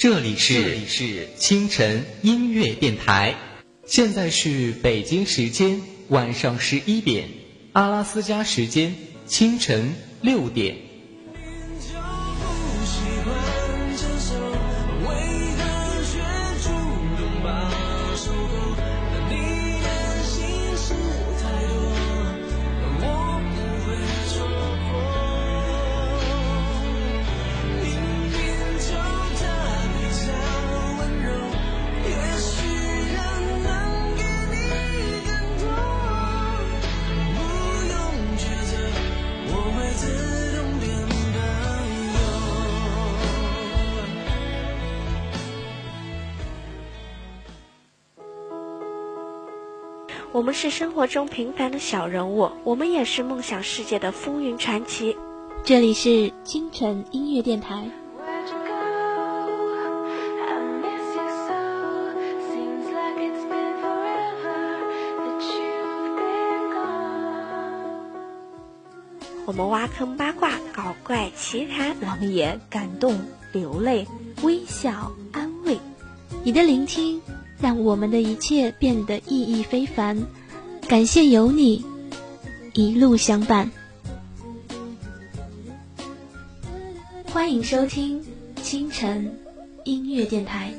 这里是是清晨音乐电台，现在是北京时间晚上十一点，阿拉斯加时间清晨六点。是生活中平凡的小人物，我们也是梦想世界的风云传奇。这里是清晨音乐电台。我们挖坑八卦，搞怪奇谈，我们也感动流泪，微笑安慰。你的聆听。让我们的一切变得意义非凡，感谢有你一路相伴。欢迎收听清晨音乐电台。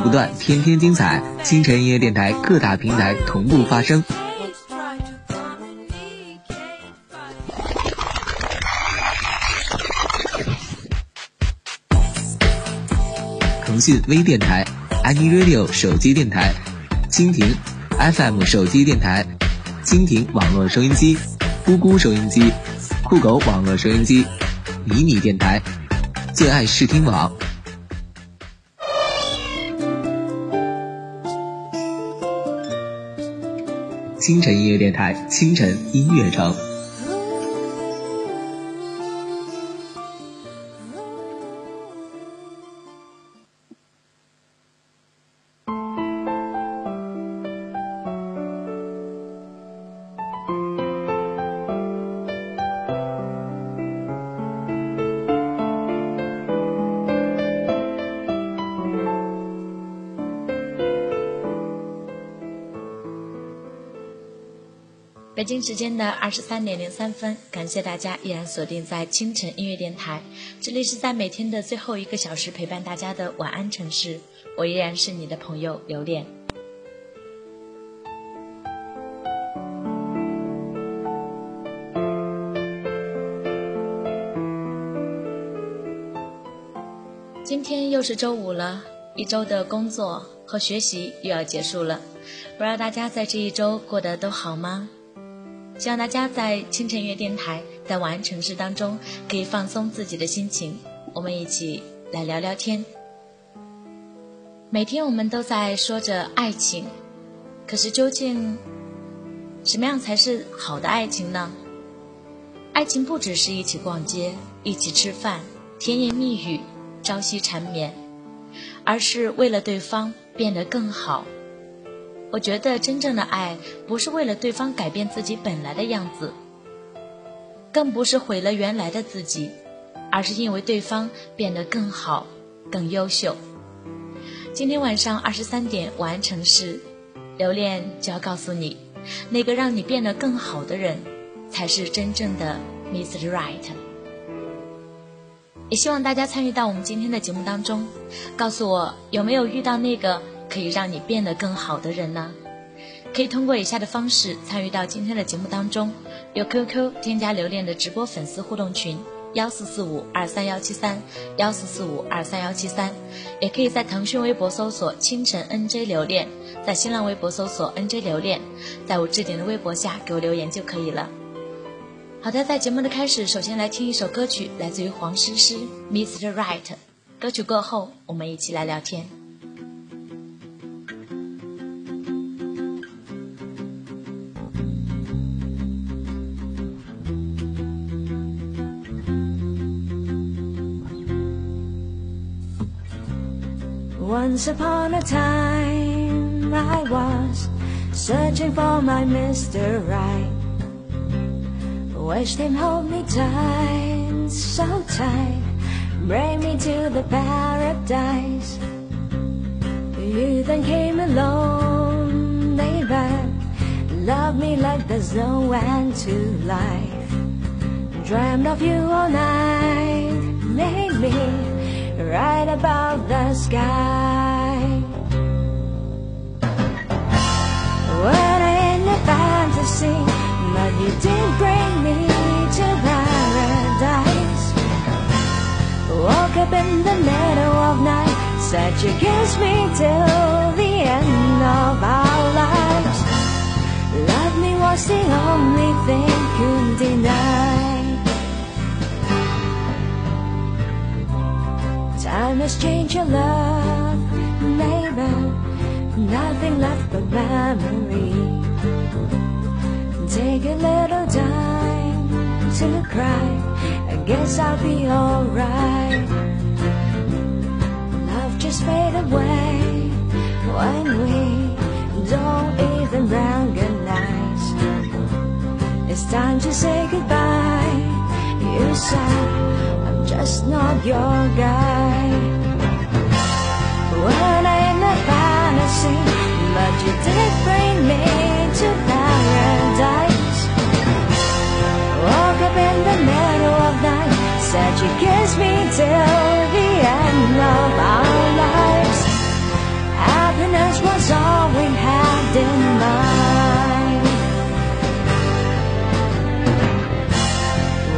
不断，天天精彩。清晨音乐电台各大平台同步发声。腾讯微电台、Any Radio 手机电台、蜻蜓 FM 手机电台、蜻蜓网络收音机、咕咕收音机、酷狗网络收音机、迷你电台、最爱视听网。清晨音乐电台，清晨音乐城。北京时间的二十三点零三分，感谢大家依然锁定在清晨音乐电台，这里是在每天的最后一个小时陪伴大家的晚安城市，我依然是你的朋友刘恋。今天又是周五了，一周的工作和学习又要结束了，不知道大家在这一周过得都好吗？希望大家在清晨音乐电台，在晚安城市当中，可以放松自己的心情。我们一起来聊聊天。每天我们都在说着爱情，可是究竟什么样才是好的爱情呢？爱情不只是一起逛街、一起吃饭、甜言蜜语、朝夕缠绵，而是为了对方变得更好。我觉得真正的爱不是为了对方改变自己本来的样子，更不是毁了原来的自己，而是因为对方变得更好、更优秀。今天晚上二十三点，晚安城市，留恋就要告诉你，那个让你变得更好的人，才是真正的 Mr. Right。也希望大家参与到我们今天的节目当中，告诉我有没有遇到那个。可以让你变得更好的人呢？可以通过以下的方式参与到今天的节目当中：有 QQ 添加留恋的直播粉丝互动群幺四四五二三幺七三幺四四五二三幺七三，也可以在腾讯微博搜索清晨 NJ 留恋，在新浪微博搜索 NJ 留恋，在我置顶的微博下给我留言就可以了。好的，在节目的开始，首先来听一首歌曲，来自于黄诗诗《Mr. Right》。歌曲过后，我们一起来聊天。Once upon a time, I was searching for my Mr. Right. Wished him hold me tight, so tight, bring me to the paradise. You then came along, baby, love me like there's no end to life. Dreamed of you all night, made me right above the sky. I in a fantasy, but you did bring me to paradise. Woke up in the middle of night, said you kiss me till the end of our lives. Love me was the only thing could deny. Time must change your love, baby. Nothing left but memory. Take a little time to cry. I guess I'll be alright. Love just fade away when we don't even recognize. It's time to say goodbye. You said I'm just not your guy. When in a fantasy, but you did bring me to paradise. Woke up in the middle of night, said you kissed me till the end of our lives. Happiness was all we had in mind.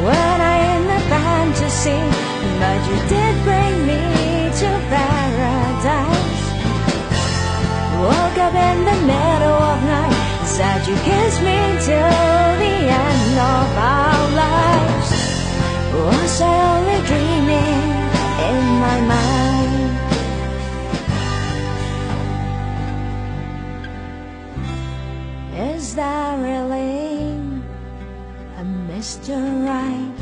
When but you did bring me to paradise. Woke up in the middle of night, said you kissed me till the end of our lives. Was I only dreaming in my mind? Is that really a Mr. Right?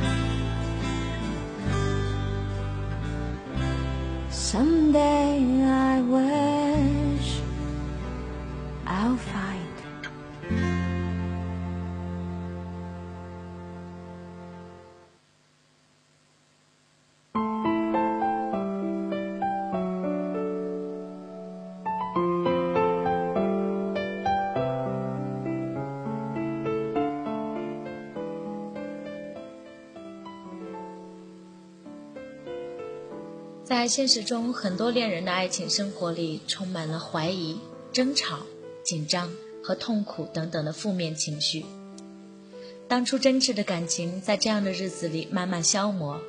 Someday 现实中，很多恋人的爱情生活里充满了怀疑、争吵、紧张和痛苦等等的负面情绪。当初真挚的感情在这样的日子里慢慢消磨。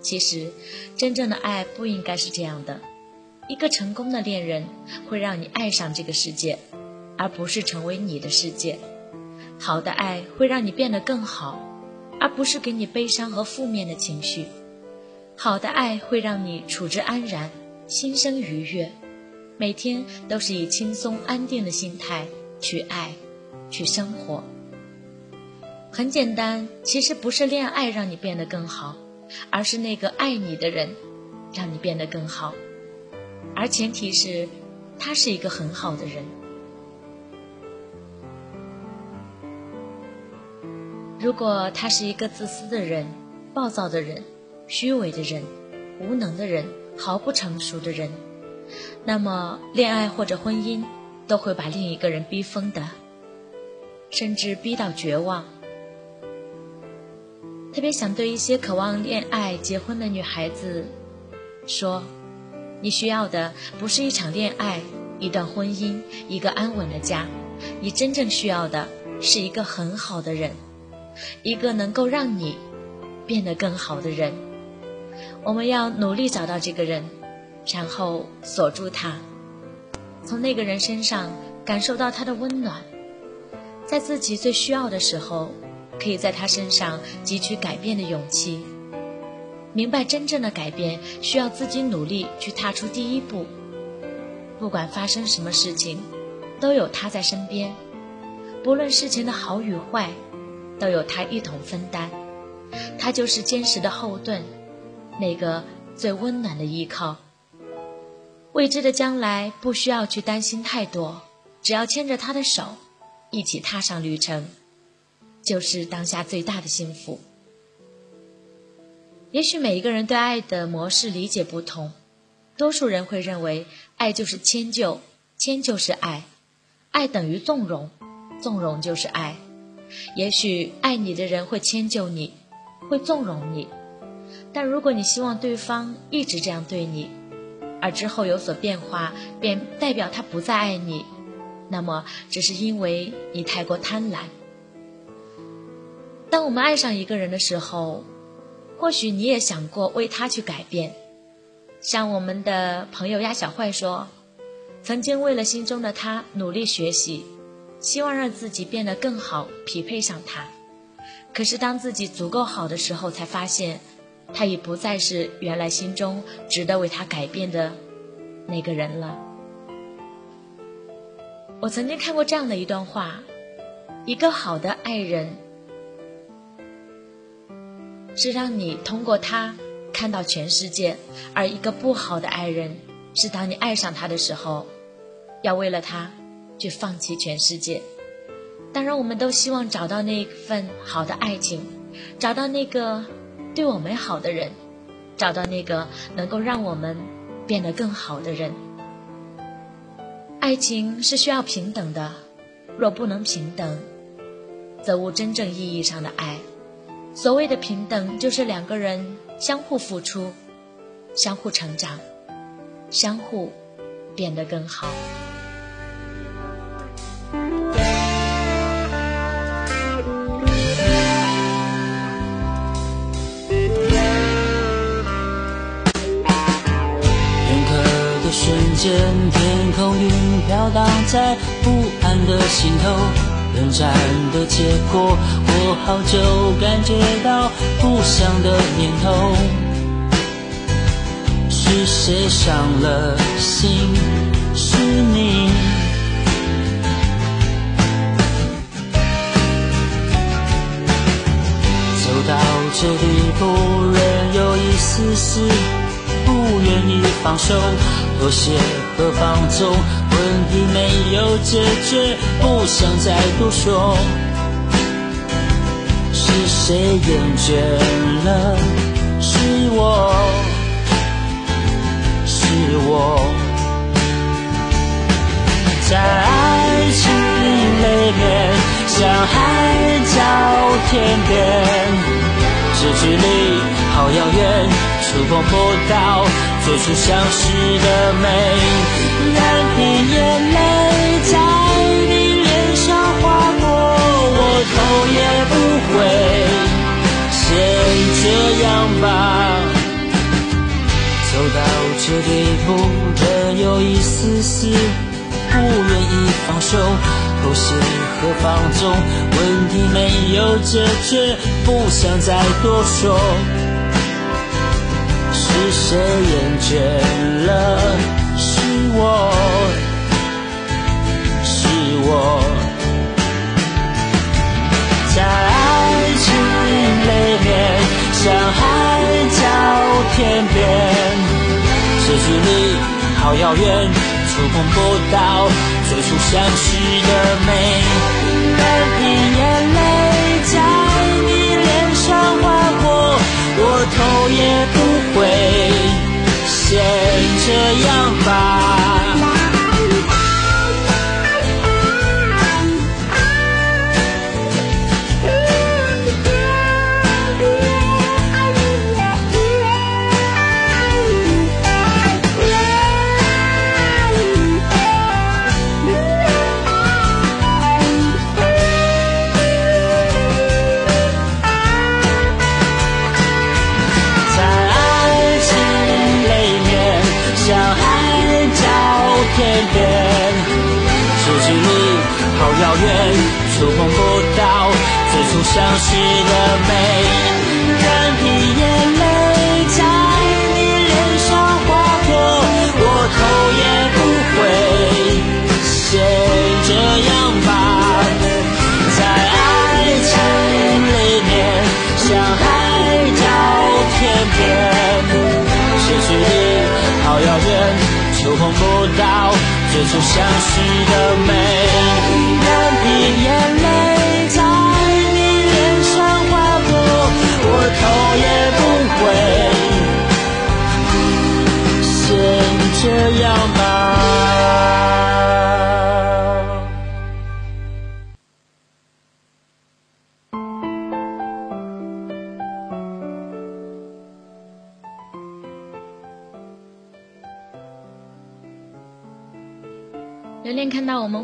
其实，真正的爱不应该是这样的。一个成功的恋人会让你爱上这个世界，而不是成为你的世界。好的爱会让你变得更好，而不是给你悲伤和负面的情绪。好的爱会让你处之安然，心生愉悦，每天都是以轻松安定的心态去爱，去生活。很简单，其实不是恋爱让你变得更好，而是那个爱你的人让你变得更好，而前提是他是一个很好的人。如果他是一个自私的人、暴躁的人，虚伪的人，无能的人，毫不成熟的人，那么恋爱或者婚姻都会把另一个人逼疯的，甚至逼到绝望。特别想对一些渴望恋爱、结婚的女孩子说：你需要的不是一场恋爱、一段婚姻、一个安稳的家，你真正需要的是一个很好的人，一个能够让你变得更好的人。我们要努力找到这个人，然后锁住他，从那个人身上感受到他的温暖，在自己最需要的时候，可以在他身上汲取改变的勇气。明白真正的改变需要自己努力去踏出第一步。不管发生什么事情，都有他在身边；不论事情的好与坏，都有他一同分担。他就是坚实的后盾，那个最温暖的依靠。未知的将来不需要去担心太多，只要牵着他的手，一起踏上旅程，就是当下最大的幸福。也许每一个人对爱的模式理解不同，多数人会认为爱就是迁就，迁就是爱，爱等于纵容，纵容就是爱。也许爱你的人会迁就你，会纵容你，但如果你希望对方一直这样对你，而之后有所变化，便代表他不再爱你，那么只是因为你太过贪婪。当我们爱上一个人的时候。或许你也想过为他去改变，像我们的朋友鸭小坏说，曾经为了心中的他努力学习，希望让自己变得更好，匹配上他。可是当自己足够好的时候，才发现，他已不再是原来心中值得为他改变的那个人了。我曾经看过这样的一段话：一个好的爱人。是让你通过他看到全世界，而一个不好的爱人，是当你爱上他的时候，要为了他去放弃全世界。当然，我们都希望找到那份好的爱情，找到那个对我们好的人，找到那个能够让我们变得更好的人。爱情是需要平等的，若不能平等，则无真正意义上的爱。所谓的平等，就是两个人相互付出，相互成长，相互变得更好。见，天空云飘荡在不安的心头。冷战的结果，我好久感觉到不祥的念头。是谁伤了心？是你。走到这地步，仍有一丝丝不愿意放手，妥协和放纵。问题没有解决，不想再多说。是谁厌倦了？是我，是我。在爱情里面，像海角天边，这距离好遥远，触碰不到最初相识的美。任凭眼泪在你脸上划过，我头也不回。先这样吧，走到这地步，仍有一丝丝不愿意放手，妥协和放纵，问题没有解决，不想再多说。是谁厌倦了？是我是我，在爱情里面，像海角天边，这距离好遥远，触碰不到最初相识的美。任凭眼泪在头也不回。先这样吧。遥远触碰不到最初相识的美，不到最初相识的美，任凭眼泪在你脸上划过，我头也不回。先这样吧。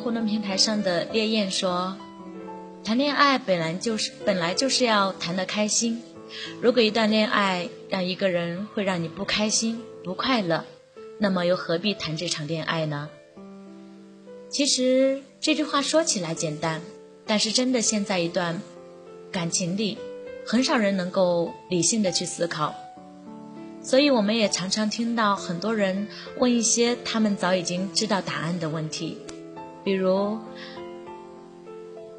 互动平台上的烈焰说：“谈恋爱本来就是本来就是要谈得开心。如果一段恋爱让一个人会让你不开心、不快乐，那么又何必谈这场恋爱呢？”其实这句话说起来简单，但是真的陷在一段感情里，很少人能够理性的去思考。所以，我们也常常听到很多人问一些他们早已经知道答案的问题，比如：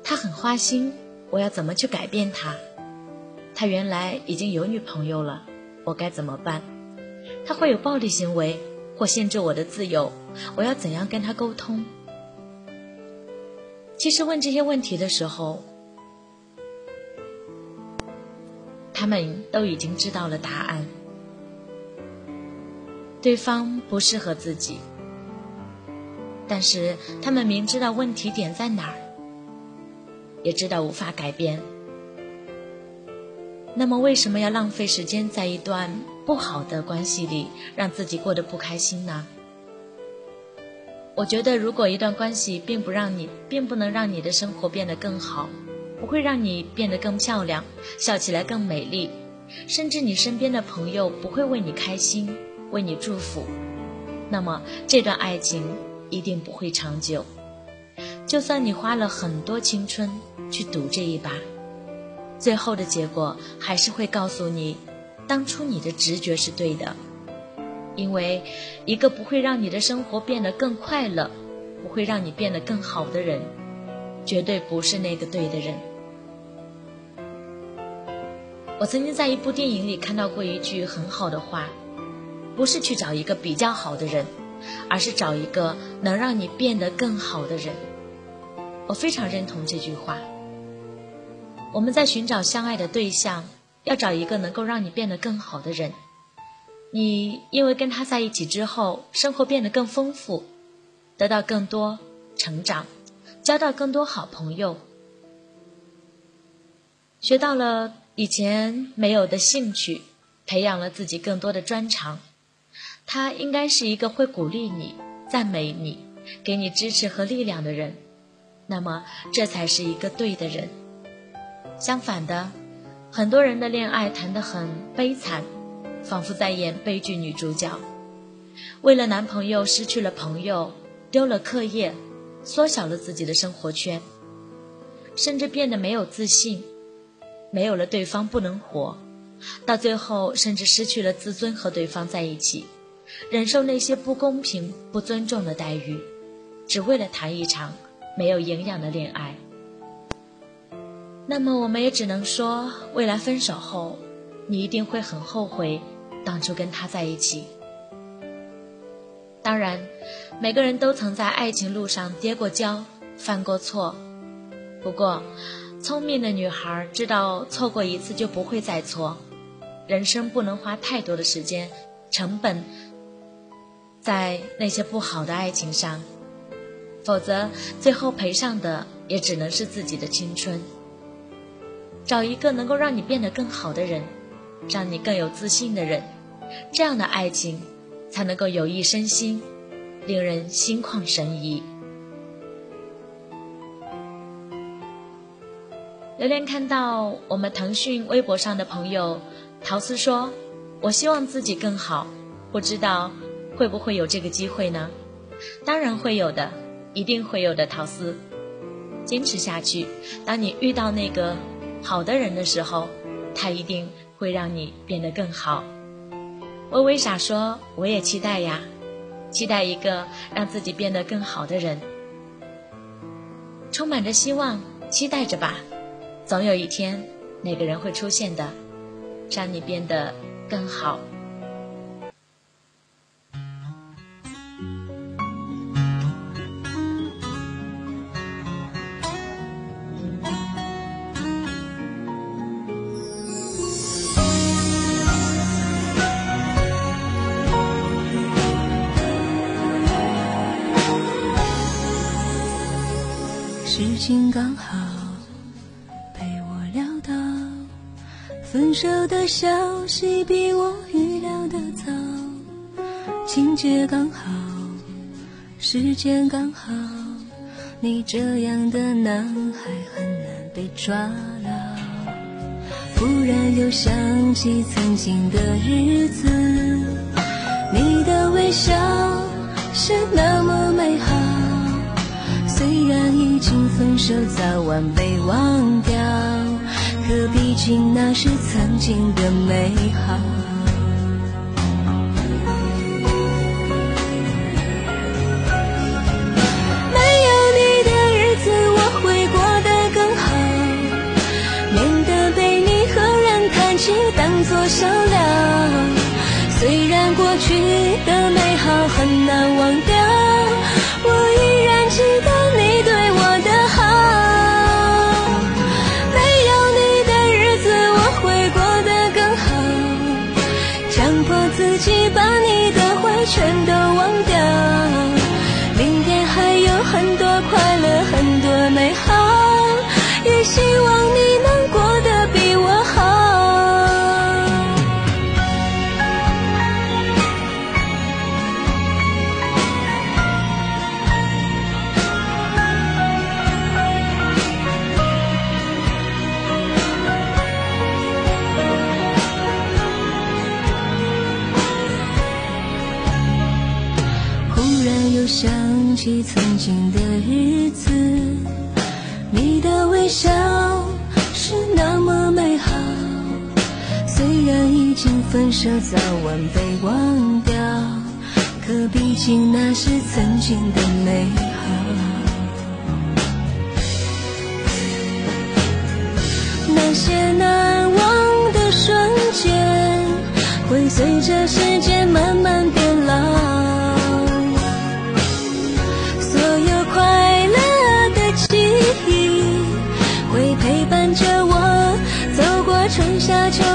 他很花心，我要怎么去改变他？他原来已经有女朋友了，我该怎么办？他会有暴力行为或限制我的自由，我要怎样跟他沟通？其实问这些问题的时候，他们都已经知道了答案。对方不适合自己，但是他们明知道问题点在哪儿，也知道无法改变。那么为什么要浪费时间在一段不好的关系里，让自己过得不开心呢？我觉得，如果一段关系并不让你，并不能让你的生活变得更好，不会让你变得更漂亮，笑起来更美丽，甚至你身边的朋友不会为你开心。为你祝福，那么这段爱情一定不会长久。就算你花了很多青春去赌这一把，最后的结果还是会告诉你，当初你的直觉是对的。因为一个不会让你的生活变得更快乐，不会让你变得更好的人，绝对不是那个对的人。我曾经在一部电影里看到过一句很好的话。不是去找一个比较好的人，而是找一个能让你变得更好的人。我非常认同这句话。我们在寻找相爱的对象，要找一个能够让你变得更好的人。你因为跟他在一起之后，生活变得更丰富，得到更多成长，交到更多好朋友，学到了以前没有的兴趣，培养了自己更多的专长。他应该是一个会鼓励你、赞美你、给你支持和力量的人，那么这才是一个对的人。相反的，很多人的恋爱谈得很悲惨，仿佛在演悲剧女主角，为了男朋友失去了朋友，丢了课业，缩小了自己的生活圈，甚至变得没有自信，没有了对方不能活，到最后甚至失去了自尊和对方在一起。忍受那些不公平、不尊重的待遇，只为了谈一场没有营养的恋爱。那么，我们也只能说，未来分手后，你一定会很后悔当初跟他在一起。当然，每个人都曾在爱情路上跌过跤、犯过错。不过，聪明的女孩知道错过一次就不会再错，人生不能花太多的时间、成本。在那些不好的爱情上，否则最后赔上的也只能是自己的青春。找一个能够让你变得更好的人，让你更有自信的人，这样的爱情才能够有益身心，令人心旷神怡。榴莲看到我们腾讯微博上的朋友陶思说：“我希望自己更好，不知道。”会不会有这个机会呢？当然会有的，一定会有的。陶思，坚持下去。当你遇到那个好的人的时候，他一定会让你变得更好。微微傻说：“我也期待呀，期待一个让自己变得更好的人，充满着希望，期待着吧。总有一天，那个人会出现的，让你变得更好。”心刚好被我料到，分手的消息比我预料的早，情节刚好，时间刚好，你这样的男孩很难被抓牢。忽然又想起曾经的日子，你的微笑是那么美好。虽然已经分手，早晚被忘掉。可毕竟那是曾经的美好。没有你的日子，我会过得更好，免得被你和人谈起当作笑料。虽然过去的美好很难忘掉，我微笑是那么美好。虽然已经分手，早晚被忘掉，可毕竟那是曾经的美好。那些难忘的瞬间，会随着时间下就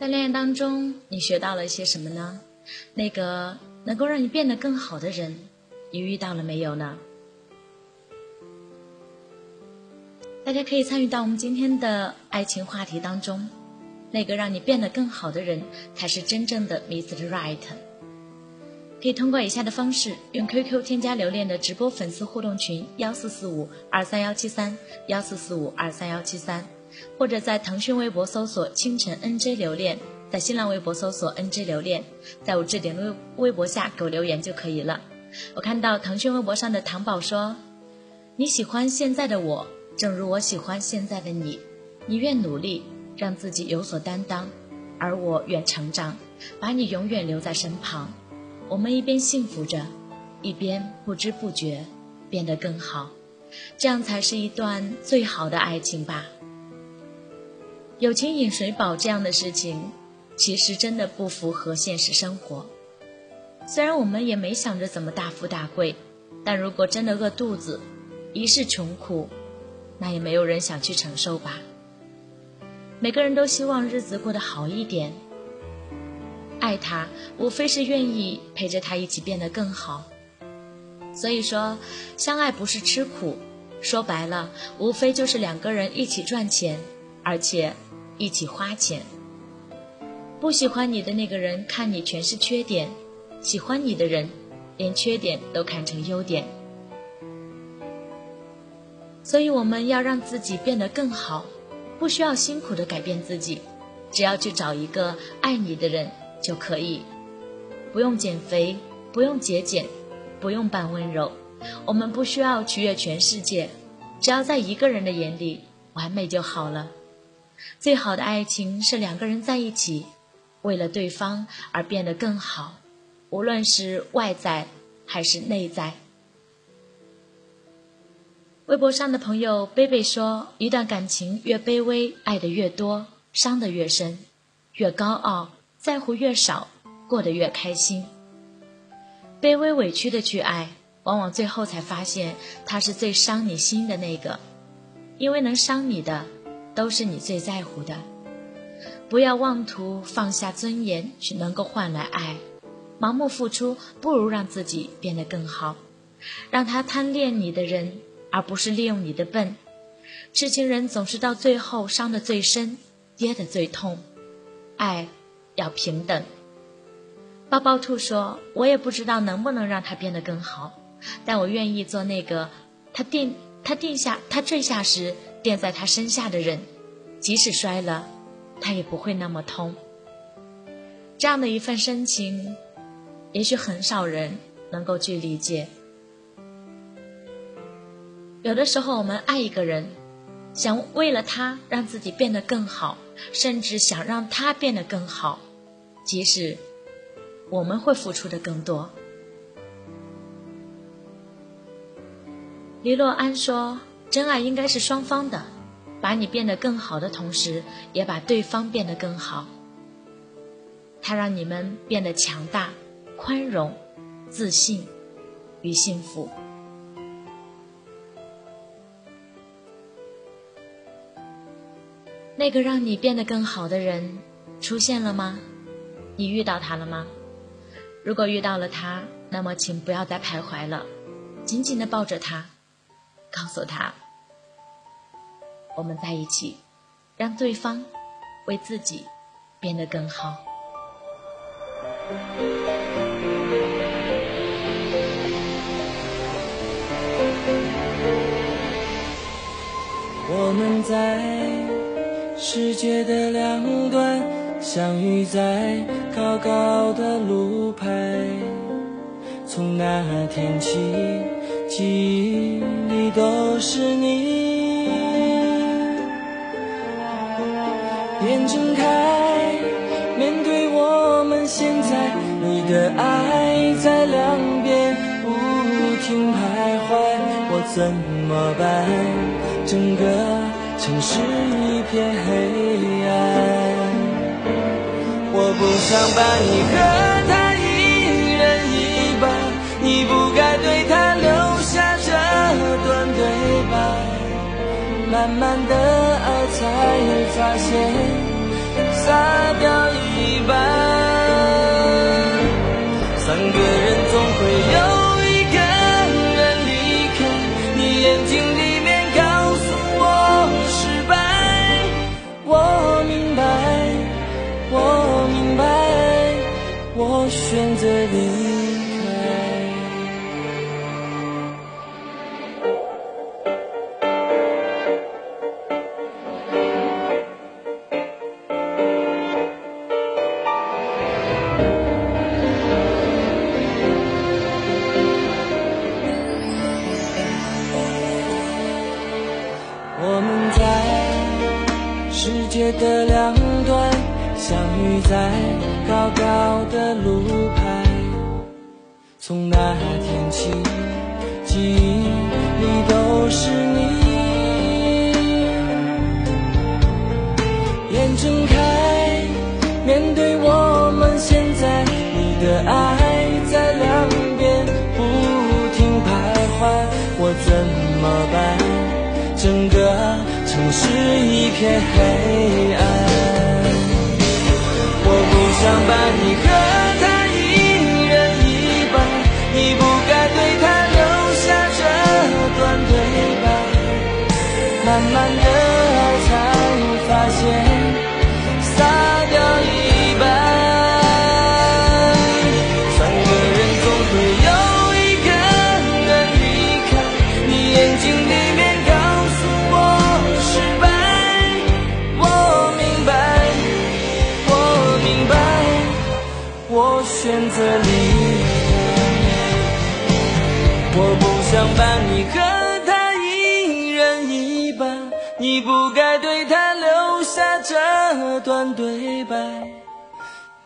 在恋爱当中，你学到了一些什么呢？那个能够让你变得更好的人，你遇到了没有呢？大家可以参与到我们今天的爱情话题当中。那个让你变得更好的人，才是真正的 Mr. Right。可以通过以下的方式，用 QQ 添加留恋的直播粉丝互动群幺四四五二三幺七三幺四四五二三幺七三，或者在腾讯微博搜索“清晨 NJ 留恋”，在新浪微博搜索 “NJ 留恋”，在我置顶微微博下给我留言就可以了。我看到腾讯微博上的糖宝说：“你喜欢现在的我，正如我喜欢现在的你。你愿努力，让自己有所担当，而我愿成长，把你永远留在身旁。我们一边幸福着，一边不知不觉变得更好，这样才是一段最好的爱情吧。友情饮水饱这样的事情，其实真的不符合现实生活。虽然我们也没想着怎么大富大贵，但如果真的饿肚子，一世穷苦，那也没有人想去承受吧。每个人都希望日子过得好一点。爱他，无非是愿意陪着他一起变得更好。所以说，相爱不是吃苦，说白了，无非就是两个人一起赚钱，而且一起花钱。不喜欢你的那个人看你全是缺点，喜欢你的人连缺点都看成优点。所以我们要让自己变得更好，不需要辛苦的改变自己，只要去找一个爱你的人就可以，不用减肥，不用节俭，不用扮温柔，我们不需要取悦全世界，只要在一个人的眼里完美就好了。最好的爱情是两个人在一起。为了对方而变得更好，无论是外在还是内在。微博上的朋友贝贝说：“一段感情越卑微，爱的越多，伤的越深；越高傲，在乎越少，过得越开心。卑微委屈的去爱，往往最后才发现他是最伤你心的那个，因为能伤你的，都是你最在乎的。”不要妄图放下尊严去能够换来爱，盲目付出不如让自己变得更好，让他贪恋你的人，而不是利用你的笨。痴情人总是到最后伤得最深，跌得最痛。爱要平等。抱抱兔说：“我也不知道能不能让他变得更好，但我愿意做那个他定他定下他坠下时垫在他身下的人，即使摔了。”他也不会那么痛。这样的一份深情，也许很少人能够去理解。有的时候，我们爱一个人，想为了他让自己变得更好，甚至想让他变得更好，即使我们会付出的更多。黎洛安说：“真爱应该是双方的。”把你变得更好的同时，也把对方变得更好。他让你们变得强大、宽容、自信与幸福。那个让你变得更好的人出现了吗？你遇到他了吗？如果遇到了他，那么请不要再徘徊了，紧紧的抱着他，告诉他。我们在一起，让对方为自己变得更好。我们在世界的两端相遇在高高的路牌，从那天起，记忆都是你。眼睁开，面对我们现在，你的爱在两边不停徘徊，我怎么办？整个城市一片黑暗，我不想把你和他一人一半，你不该慢慢的爱。才发现洒掉一半，三个人总会有天黑。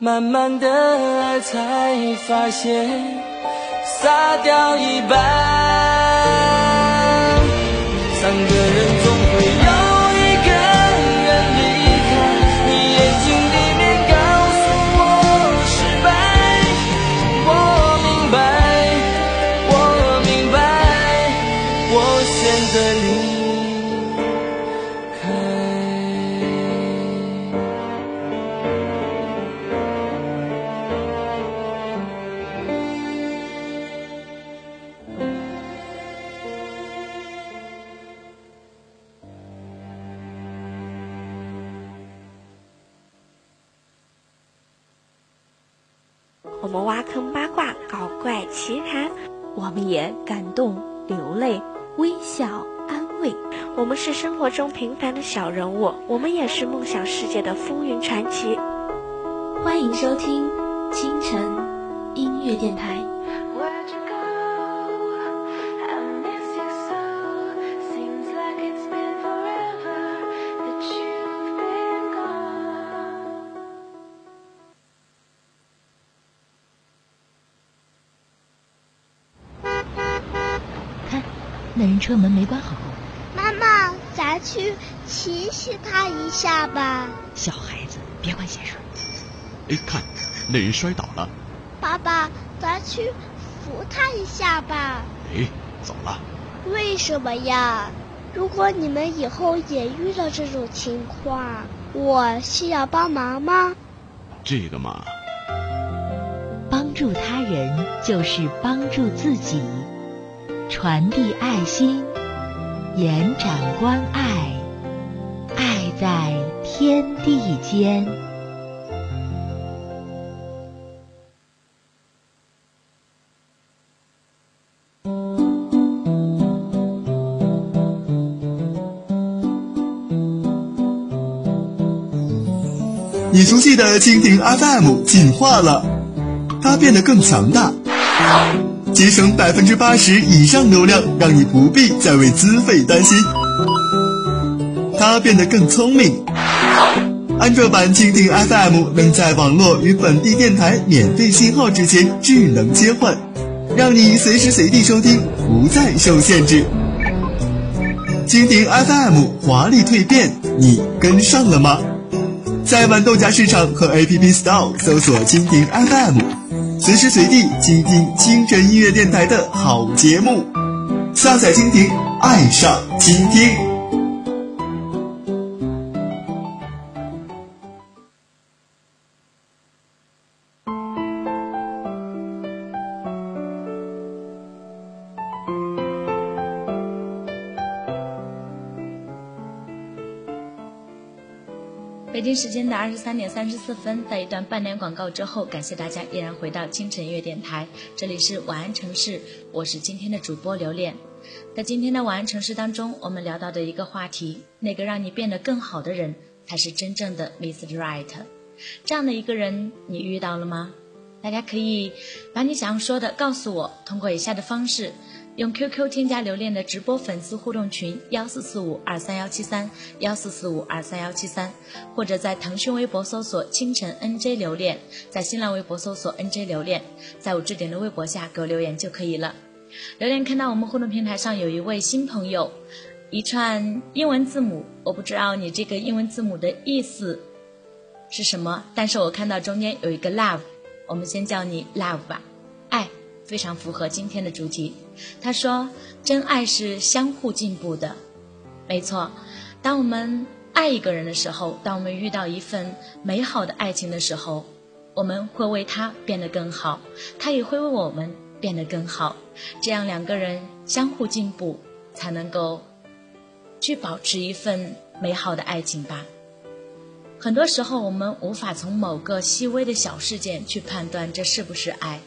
慢慢的爱才发现洒掉一半。三个人总会有一个人离开你眼睛里面告诉我失败。我明白我明白我选择离小人物，我们也是梦想世界的风云传奇。欢迎收听清晨音乐电台。看那人车门没关好，去提醒他一下吧。小孩子，别管闲事。哎，看，那人摔倒了。爸爸，咱去扶他一下吧。哎，走了。为什么呀？如果你们以后也遇到这种情况，我需要帮忙吗？这个嘛，帮助他人就是帮助自己。传递爱心，延展关爱，爱在天地间。你熟悉的蜻蜓 FM 进化了，它变得更强大。节省百分之八十以上流量，让你不必再为资费担心。它变得更聪明，安卓版蜻蜓 FM 能在网络与本地电台免费信号之间智能切换，让你随时随地收听，不再受限制。蜻蜓 FM 华丽蜕变，你跟上了吗？在豌豆荚市场和 App Store 搜索蜻蜓 FM。随时随地倾听清晨音乐电台的好节目，下载蜻蜓，爱上倾听。时间的二十三点三十四分，在一段半年广告之后，感谢大家依然回到清晨音乐电台，这里是晚安城市，我是今天的主播刘恋。在今天的晚安城市当中，我们聊到的一个话题，那个让你变得更好的人，才是真正的 Mr. Right。这样的一个人，你遇到了吗？大家可以把你想要说的告诉我，通过以下的方式。用 QQ 添加留恋的直播粉丝互动群幺四四五二三幺七三幺四四五二三幺七三，或者在腾讯微博搜索清晨 NJ 留恋，在新浪微博搜索 NJ 留恋，在我置顶的微博下给我留言就可以了。留恋看到我们互动平台上有一位新朋友，一串英文字母，我不知道你这个英文字母的意思是什么，但是我看到中间有一个 love，我们先叫你 love 吧，非常符合今天的主题。他说：“真爱是相互进步的，没错。当我们爱一个人的时候，当我们遇到一份美好的爱情的时候，我们会为他变得更好，他也会为我们变得更好。这样两个人相互进步，才能够去保持一份美好的爱情吧。很多时候，我们无法从某个细微的小事件去判断这是不是爱。”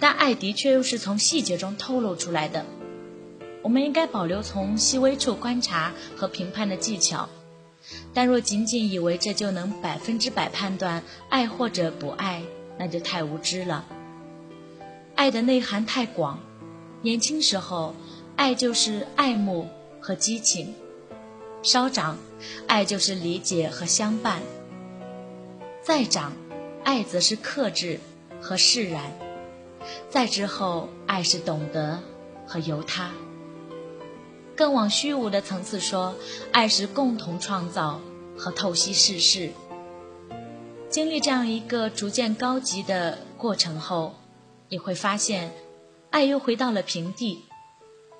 但爱的确又是从细节中透露出来的，我们应该保留从细微处观察和评判的技巧。但若仅仅以为这就能百分之百判断爱或者不爱，那就太无知了。爱的内涵太广。年轻时候，爱就是爱慕和激情；稍长，爱就是理解和相伴；再长，爱则是克制和释然；再之后，爱是懂得和由他。更往虚无的层次说，爱是共同创造和透析世事。经历这样一个逐渐高级的过程后，你会发现，爱又回到了平地，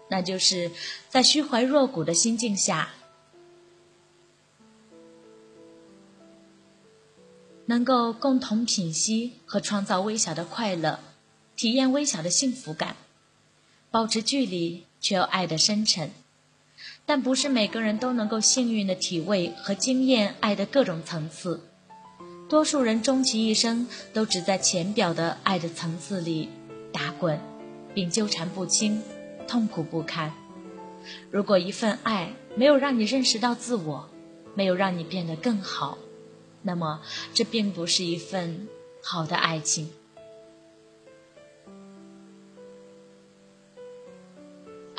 那就是在虚怀若谷的心境下，能够共同品析和创造微小的快乐，体验微小的幸福感，保持距离却又爱的深沉。但不是每个人都能够幸运的体味和经验爱的各种层次，多数人终其一生都只在浅表的爱的层次里打滚，并纠缠不清，痛苦不堪。如果一份爱没有让你认识到自我，没有让你变得更好，那么这并不是一份好的爱情。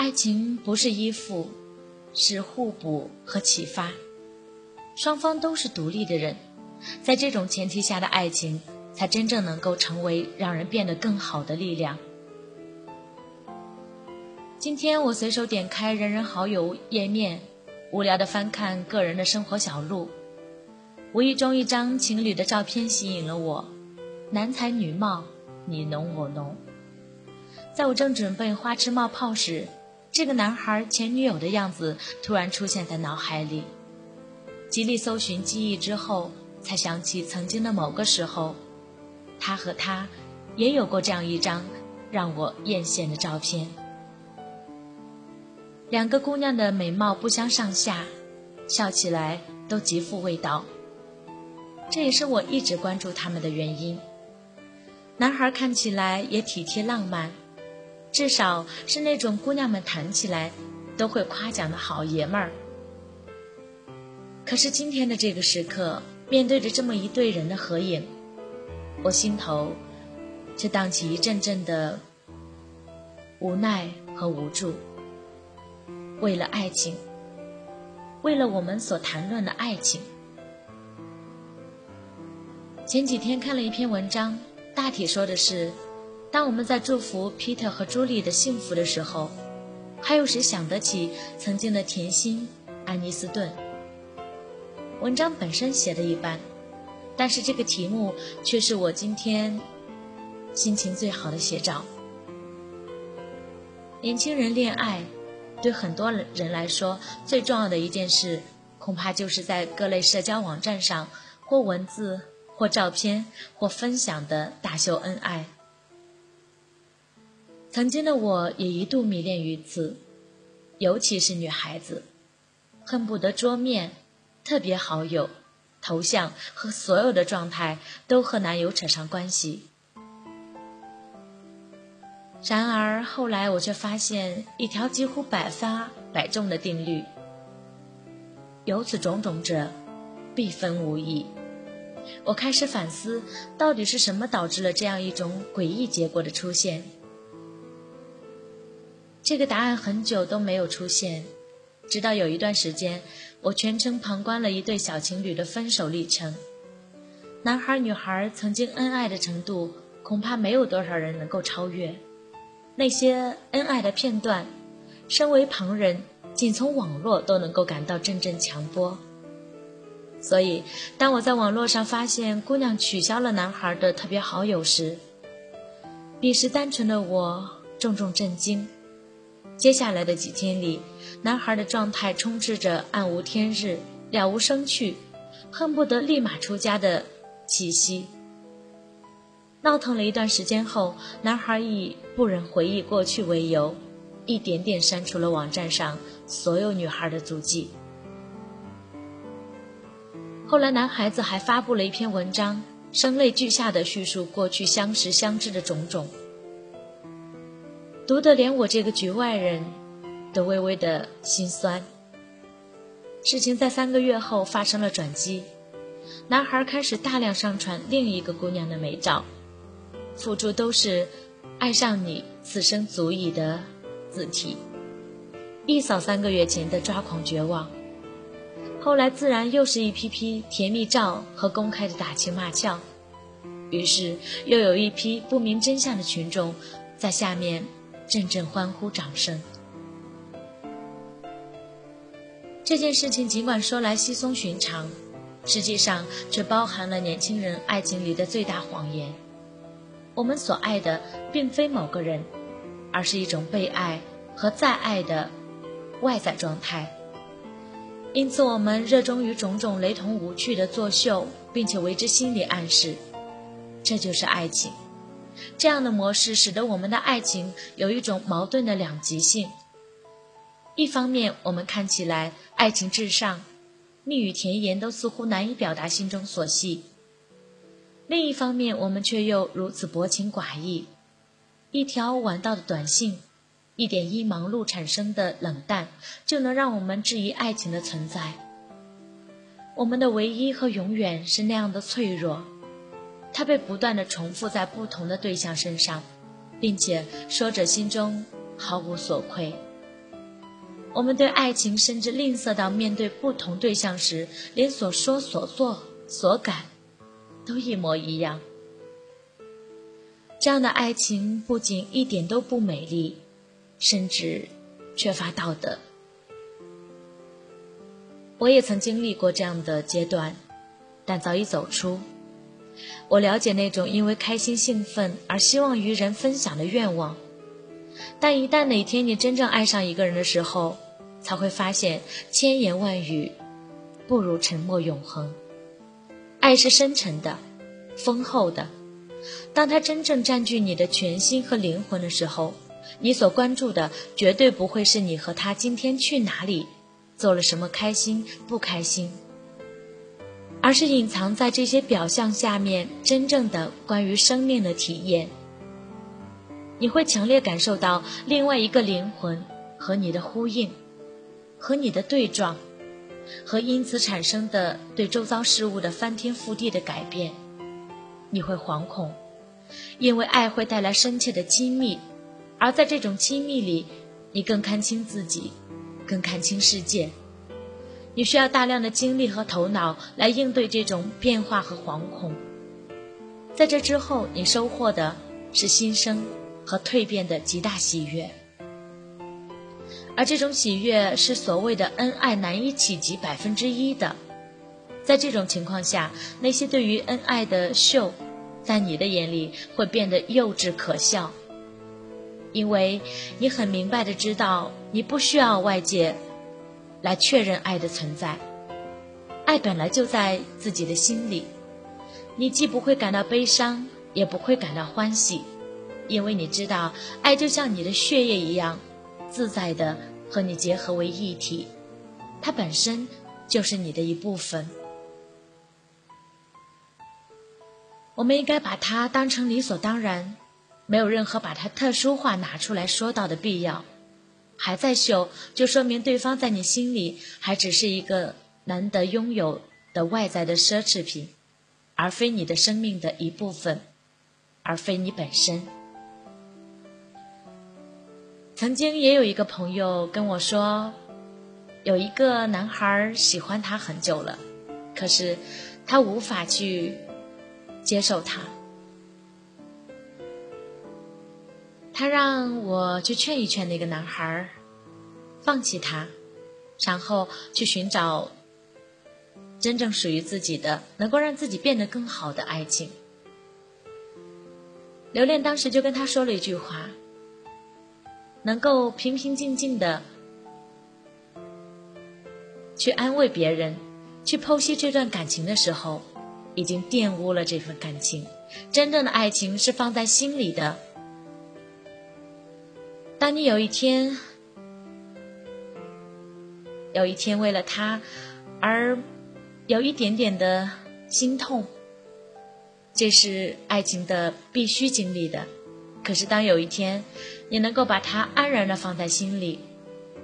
爱情不是依附。是互补和启发，双方都是独立的人，在这种前提下的爱情，才真正能够成为让人变得更好的力量。今天我随手点开人人好友页面，无聊的翻看个人的生活小录，无意中一张情侣的照片吸引了我，男才女貌，你侬我侬。在我正准备花痴冒泡时。这个男孩前女友的样子突然出现在脑海里，极力搜寻记忆之后，才想起曾经的某个时候，他和她也有过这样一张让我艳羡的照片。两个姑娘的美貌不相上下，笑起来都极富味道。这也是我一直关注他们的原因。男孩看起来也体贴浪漫。至少是那种姑娘们谈起来都会夸奖的好爷们儿。可是今天的这个时刻，面对着这么一对人的合影，我心头却荡起一阵阵的无奈和无助。为了爱情，为了我们所谈论的爱情，前几天看了一篇文章，大体说的是。当我们在祝福 Peter 和朱莉的幸福的时候，还有谁想得起曾经的甜心安妮斯顿？文章本身写的一般，但是这个题目却是我今天心情最好的写照。年轻人恋爱，对很多人来说最重要的一件事，恐怕就是在各类社交网站上，或文字，或照片，或分享的大秀恩爱。曾经的我也一度迷恋于此，尤其是女孩子，恨不得桌面、特别好友、头像和所有的状态都和男友扯上关系。然而后来我却发现一条几乎百发百中的定律：有此种种者，必分无疑。我开始反思，到底是什么导致了这样一种诡异结果的出现？这个答案很久都没有出现，直到有一段时间，我全程旁观了一对小情侣的分手历程。男孩女孩曾经恩爱的程度，恐怕没有多少人能够超越。那些恩爱的片段，身为旁人，仅从网络都能够感到阵阵强波。所以，当我在网络上发现姑娘取消了男孩的特别好友时，彼时单纯的我重重震惊。接下来的几天里，男孩的状态充斥着暗无天日、了无生趣，恨不得立马出家的气息。闹腾了一段时间后，男孩以不忍回忆过去为由，一点点删除了网站上所有女孩的足迹。后来，男孩子还发布了一篇文章，声泪俱下的叙述过去相识相知的种种。读得连我这个局外人都微微的心酸。事情在三个月后发生了转机，男孩开始大量上传另一个姑娘的美照，附注都是爱上你，此生足矣”的字体，一扫三个月前的抓狂绝望。后来自然又是一批批甜蜜照和公开的打情骂俏，于是又有一批不明真相的群众在下面阵阵欢呼掌声。这件事情尽管说来稀松寻常，实际上却包含了年轻人爱情里的最大谎言：我们所爱的并非某个人，而是一种被爱和再爱的外在状态。因此，我们热衷于种种雷同无趣的作秀，并且为之心理暗示，这就是爱情。这样的模式使得我们的爱情有一种矛盾的两极性：一方面，我们看起来爱情至上，蜜语甜言都似乎难以表达心中所系；另一方面，我们却又如此薄情寡义，一条晚到的短信。一点因忙碌产生的冷淡，就能让我们质疑爱情的存在。我们的唯一和永远是那样的脆弱，它被不断的重复在不同的对象身上，并且说着心中毫无所愧。我们对爱情甚至吝啬到面对不同对象时，连所说所做所感都一模一样。这样的爱情不仅一点都不美丽。甚至缺乏道德。我也曾经历过这样的阶段，但早已走出。我了解那种因为开心兴奋而希望与人分享的愿望，但一旦哪天你真正爱上一个人的时候，才会发现千言万语不如沉默永恒。爱是深沉的，丰厚的。当它真正占据你的全心和灵魂的时候。你所关注的绝对不会是你和他今天去哪里，做了什么开心不开心，而是隐藏在这些表象下面真正的关于生命的体验。你会强烈感受到另外一个灵魂和你的呼应，和你的对撞，和因此产生的对周遭事物的翻天覆地的改变。你会惶恐，因为爱会带来深切的亲密。而在这种亲密里，你更看清自己，更看清世界。你需要大量的精力和头脑来应对这种变化和惶恐。在这之后，你收获的是新生和蜕变的极大喜悦。而这种喜悦是所谓的恩爱难以企及百分之一的。在这种情况下，那些对于恩爱的秀，在你的眼里会变得幼稚可笑。因为你很明白的知道，你不需要外界来确认爱的存在，爱本来就在自己的心里。你既不会感到悲伤，也不会感到欢喜，因为你知道，爱就像你的血液一样，自在的和你结合为一体，它本身就是你的一部分。我们应该把它当成理所当然。没有任何把它特殊化拿出来说到的必要，还在秀，就说明对方在你心里还只是一个难得拥有的外在的奢侈品，而非你的生命的一部分，而非你本身。曾经也有一个朋友跟我说，有一个男孩喜欢他很久了，可是他无法去接受他。他让我去劝一劝那个男孩，放弃他，然后去寻找真正属于自己的、能够让自己变得更好的爱情。刘恋当时就跟他说了一句话：“能够平平静静的去安慰别人，去剖析这段感情的时候，已经玷污了这份感情。真正的爱情是放在心里的。”当你有一天，有一天为了他而有一点点的心痛，这是爱情的必须经历的。可是当有一天你能够把他安然的放在心里，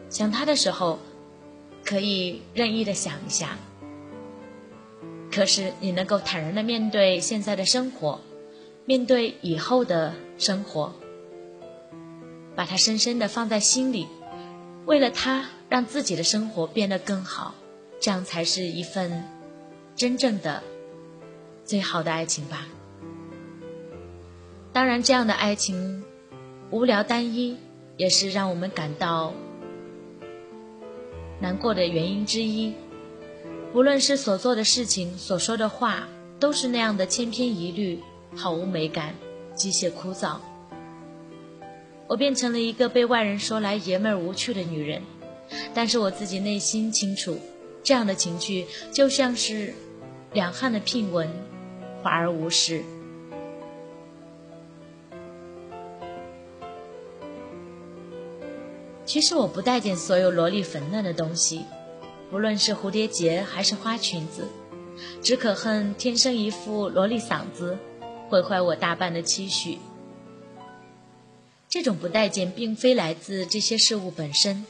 想他的时候，可以任意的想一下。可是你能够坦然的面对现在的生活，面对以后的生活。把它深深的放在心里，为了他让自己的生活变得更好，这样才是一份真正的最好的爱情吧。当然，这样的爱情无聊单一，也是让我们感到难过的原因之一。不论是所做的事情、所说的话，都是那样的千篇一律，毫无美感，机械枯燥。我变成了一个被外人说来爷们儿无趣的女人，但是我自己内心清楚，这样的情绪就像是两汉的聘文，华而无实。其实我不待见所有萝莉粉嫩的东西，不论是蝴蝶结还是花裙子，只可恨天生一副萝莉嗓子，毁坏我大半的期许。这种不待见，并非来自这些事物本身，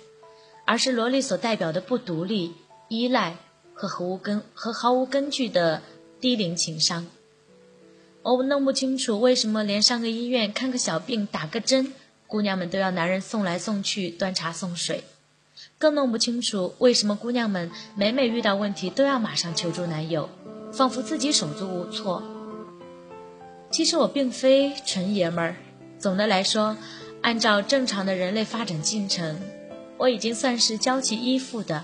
而是萝莉所代表的不独立、依赖和毫无根和毫无根据的低龄情商。我弄不清楚为什么连上个医院看个小病、打个针，姑娘们都要男人送来送去、端茶送水；更弄不清楚为什么姑娘们每每遇到问题都要马上求助男友，仿佛自己手足无措。其实我并非纯爷们儿。总的来说，按照正常的人类发展进程，我已经算是娇妻依附的。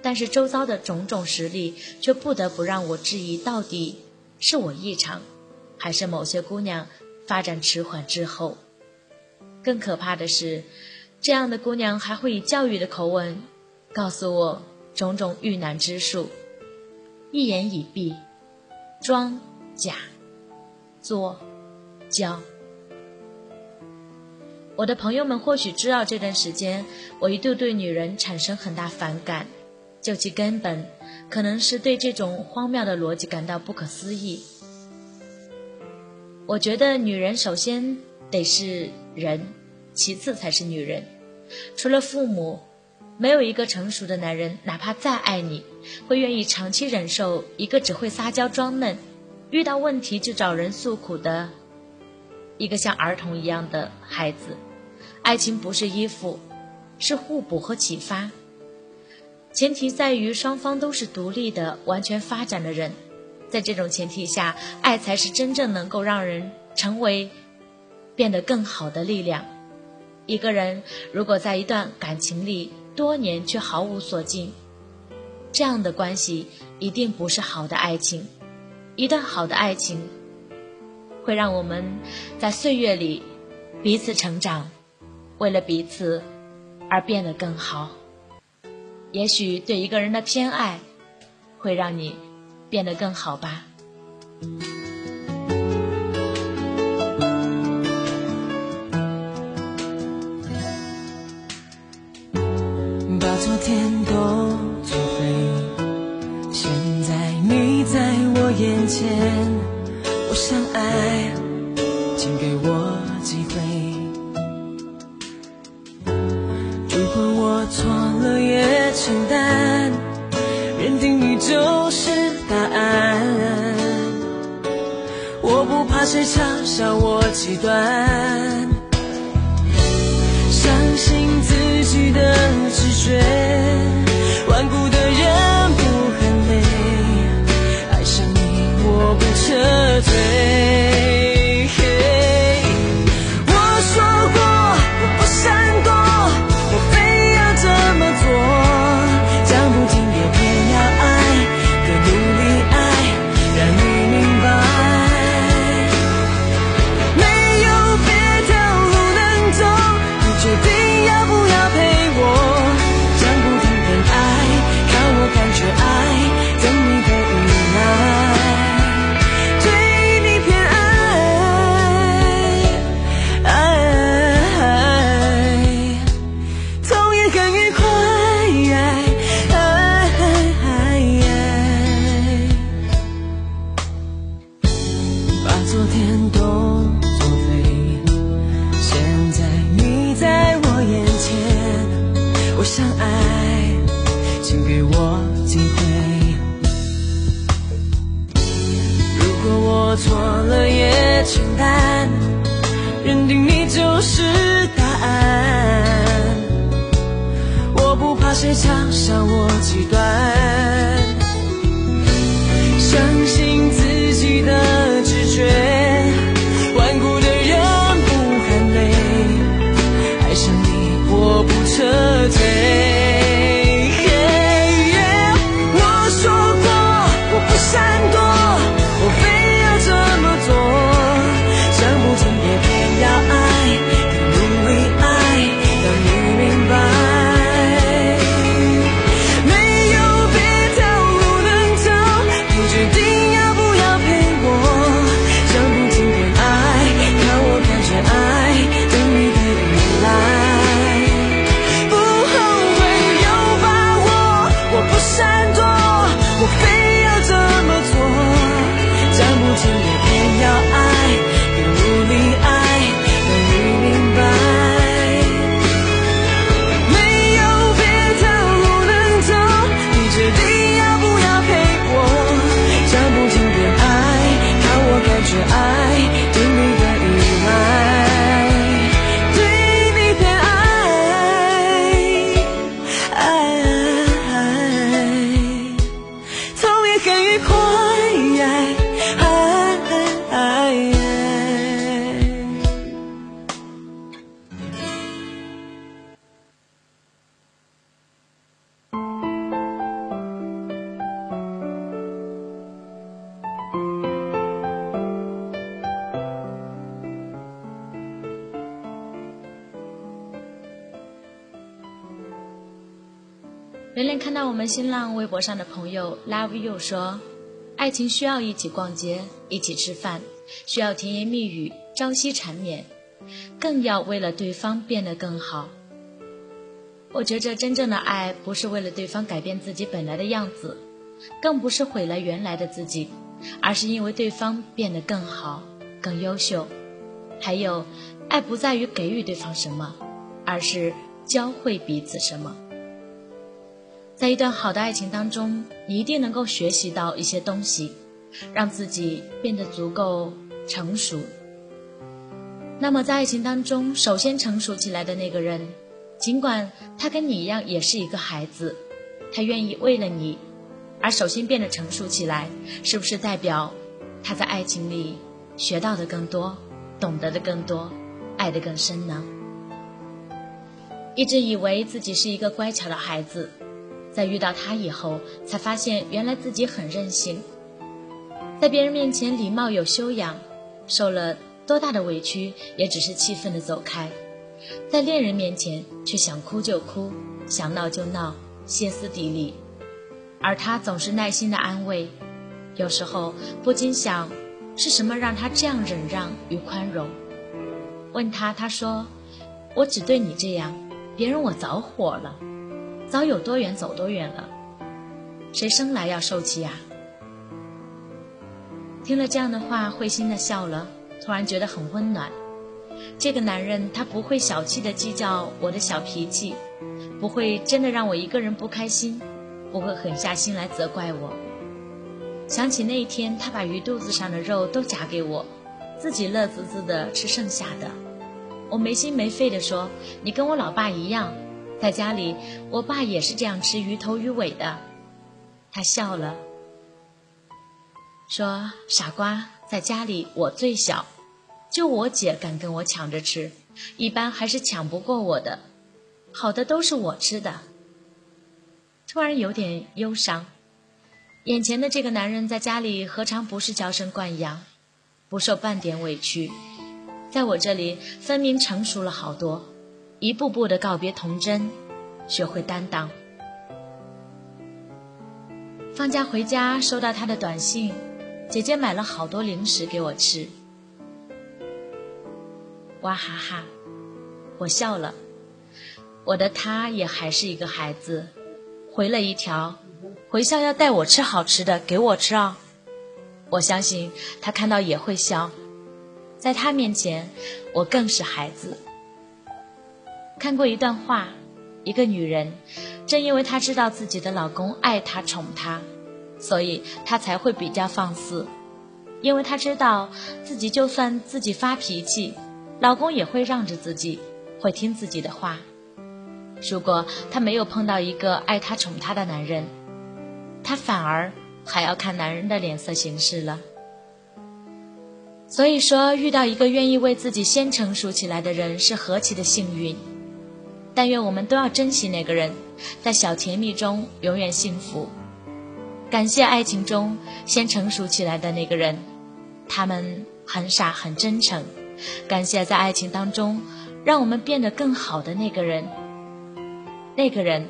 但是周遭的种种实力却不得不让我质疑：到底是我异常，还是某些姑娘发展迟缓滞后？更可怕的是，这样的姑娘还会以教育的口吻告诉我种种遇难之术，一言以蔽：装、假、作、教。我的朋友们或许知道这段时间，我一度对女人产生很大反感，究其根本，可能是对这种荒谬的逻辑感到不可思议。我觉得女人首先得是人，其次才是女人。除了父母，没有一个成熟的男人，哪怕再爱你，会愿意长期忍受一个只会撒娇装嫩，遇到问题就找人诉苦的一个像儿童一样的孩子。爱情不是依附，是互补和启发。前提在于双方都是独立的、完全发展的人。在这种前提下，爱才是真正能够让人成为变得更好的力量。一个人如果在一段感情里多年却毫无所进，这样的关系一定不是好的爱情。一段好的爱情会让我们在岁月里彼此成长。为了彼此而变得更好，也许对一个人的偏爱会让你变得更好吧。把昨天都作废，现在你在我眼前，我想爱，谁嘲笑我极端，相信自己的直觉。新浪微博上的朋友 Love You 说，爱情需要一起逛街，一起吃饭，需要甜言蜜语、朝夕缠绵，更要为了对方变得更好。我觉着真正的爱不是为了对方改变自己本来的样子，更不是毁了原来的自己，而是因为对方变得更好、更优秀。还有，爱不在于给予对方什么，而是教会彼此什么。在一段好的爱情当中，你一定能够学习到一些东西，让自己变得足够成熟。那么在爱情当中，首先成熟起来的那个人，尽管他跟你一样也是一个孩子，他愿意为了你而首先变得成熟起来，是不是代表他在爱情里学到的更多，懂得的更多，爱的更深呢？一直以为自己是一个乖巧的孩子。在遇到他以后，才发现原来自己很任性，在别人面前礼貌有修养，受了多大的委屈也只是气愤的走开；在恋人面前却想哭就哭，想闹就闹，歇斯底里。而他总是耐心的安慰，有时候不禁想，是什么让他这样忍让与宽容？问他，他说：“我只对你这样，别人我早火了。”早有多远走多远了，谁生来要受气呀？听了这样的话，会心的笑了，突然觉得很温暖。这个男人他不会小气的计较我的小脾气，不会真的让我一个人不开心，不会狠下心来责怪我。想起那一天，他把鱼肚子上的肉都夹给我，自己乐滋滋的吃剩下的，我没心没肺的说：“你跟我老爸一样。”在家里，我爸也是这样吃鱼头鱼尾的。他笑了，说：“傻瓜，在家里我最小，就我姐敢跟我抢着吃，一般还是抢不过我的。好的都是我吃的。”突然有点忧伤，眼前的这个男人在家里何尝不是娇生惯养，不受半点委屈，在我这里分明成熟了好多。一步步的告别童真，学会担当。放假回家收到他的短信，姐姐买了好多零食给我吃。哇哈哈，我笑了。我的他也还是一个孩子，回了一条，回校要带我吃好吃的，给我吃啊。我相信他看到也会笑，在他面前，我更是孩子。看过一段话，一个女人，正因为她知道自己的老公爱她、宠她，所以她才会比较放肆。因为她知道自己就算自己发脾气，老公也会让着自己，会听自己的话。如果她没有碰到一个爱她宠她的男人，她反而还要看男人的脸色行事了。所以说，遇到一个愿意为自己先成熟起来的人是何其的幸运。但愿我们都要珍惜那个人，在小甜蜜中永远幸福。感谢爱情中先成熟起来的那个人，他们很傻很真诚。感谢在爱情当中让我们变得更好的那个人，那个人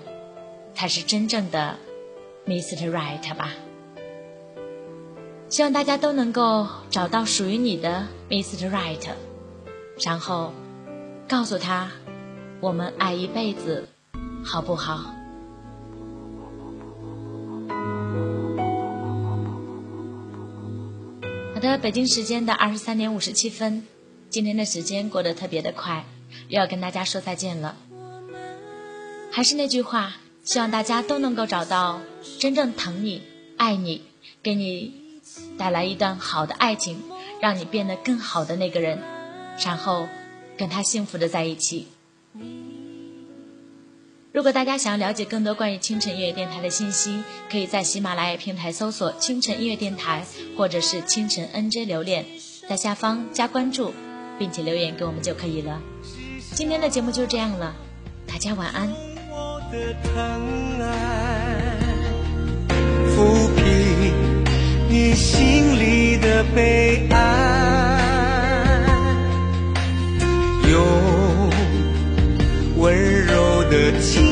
才是真正的 Mr. Right 吧。希望大家都能够找到属于你的 Mr. Right，然后告诉他，我们爱一辈子，好不好？好的，北京时间的二十三点五十七分，今天的时间过得特别的快，又要跟大家说再见了。还是那句话，希望大家都能够找到真正疼你、爱你、给你。带来一段好的爱情，让你变得更好的那个人，然后跟他幸福的在一起。如果大家想要了解更多关于清晨音乐电台的信息，可以在喜马拉雅平台搜索“清晨音乐电台”或者是“清晨 NJ 留恋”，在下方加关注，并且留言给我们就可以了。今天的节目就这样了，大家晚安。你心里的悲哀，的